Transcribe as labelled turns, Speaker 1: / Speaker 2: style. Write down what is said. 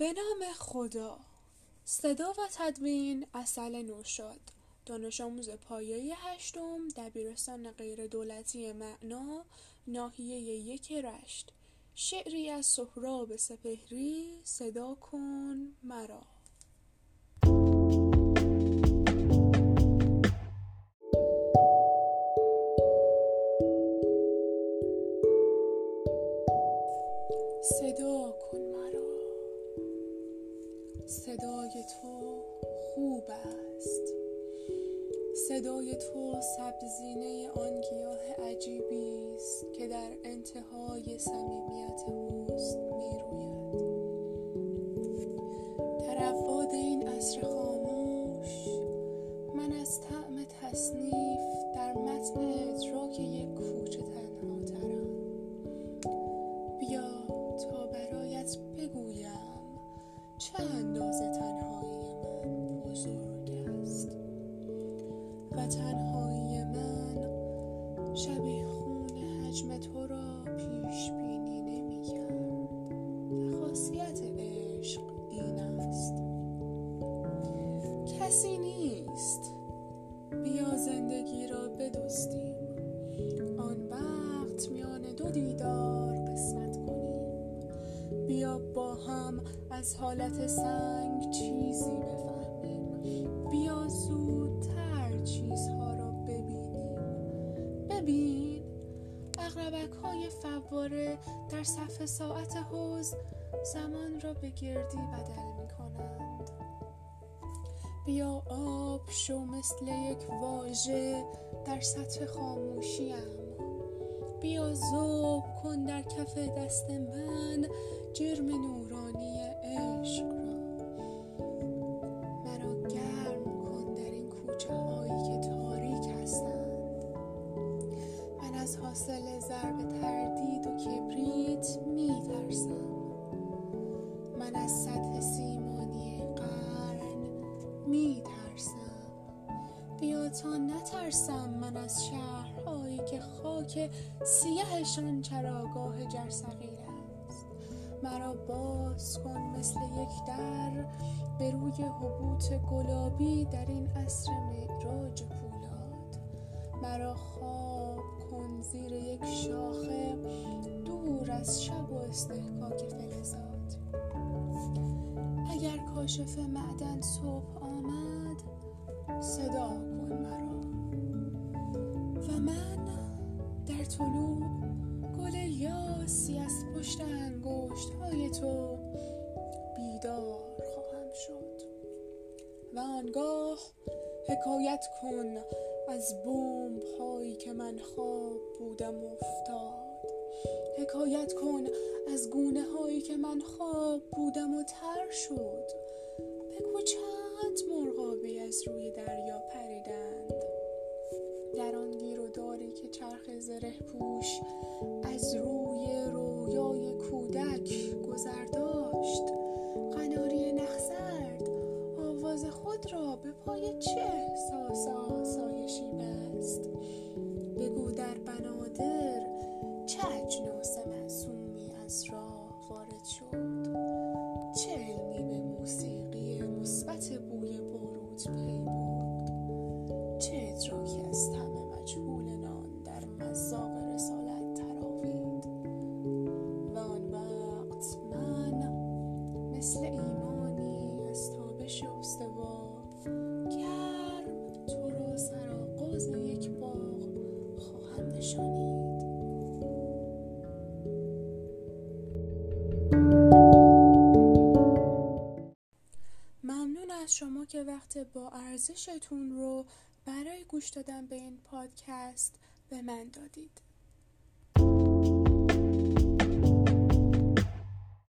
Speaker 1: به نام خدا. صدا و تدوین اصل نوشاد دانش آموز پایه هشتم دبیرستان غیر دولتی معنا ناحیه یک رشت. شعری از سهراب سپهری صدا کن مرا. صدا کن صدای تو خوب است. صدای تو سبزینه آن گیاه عجیبی است که در انتهای صمیمیت اوست می‌روید. در این عصر خاموش من از طعم تصنیف تنهایی من. خون حجم تو را پیش بینی نمی خاصیت عشق این است. کسی نیست. بیا زندگی را بدوستیم. آن وقت میان دو دیدار قسمت کنیم. بیا با هم از حالت سنگ چیزی بفهمیم. بیا زودتر ببین. اغربک های فواره در صفحه ساعت حوز زمان را به گردی بدل می کنند بیا آب شو مثل یک واژه در سطح خاموشیم. بیا زوب کن در کف دست من جرم نورانی عشق را. مرا حاصل ضرب تردید و کبریت می ترسم من از سطح سیمانی قرن می ترسم بیا تا نترسم من از شهرهایی که خاک سیهشان چراگاه جرسقیل است. مرا باز کن مثل یک در به روی حبوط گلابی در این عصر معراج مرا خواب کن زیر یک شاخه دور از شب و استحکاک فلزات. اگر کاشف معدن صبح آمد صدا کن مرا. و من در طلوع گل یاسی از پشت انگشت های تو بیدار خواهم شد. و آنگاه حکایت کن از بوم هایی که من خواب بودم افتاد. حکایت کن از گونه هایی که من خواب بودم و تر شد. بگو چند مرغابی از روی دریا پریدند. در آن گیر و داری که چرخ زره پوش از روی رویای کودک گذر داشت. قناری آواز خود را به پای چه احساس آسایشی بست؟ ممنون از شما که وقت با ارزشتون رو برای گوش دادن به این پادکست به من دادید.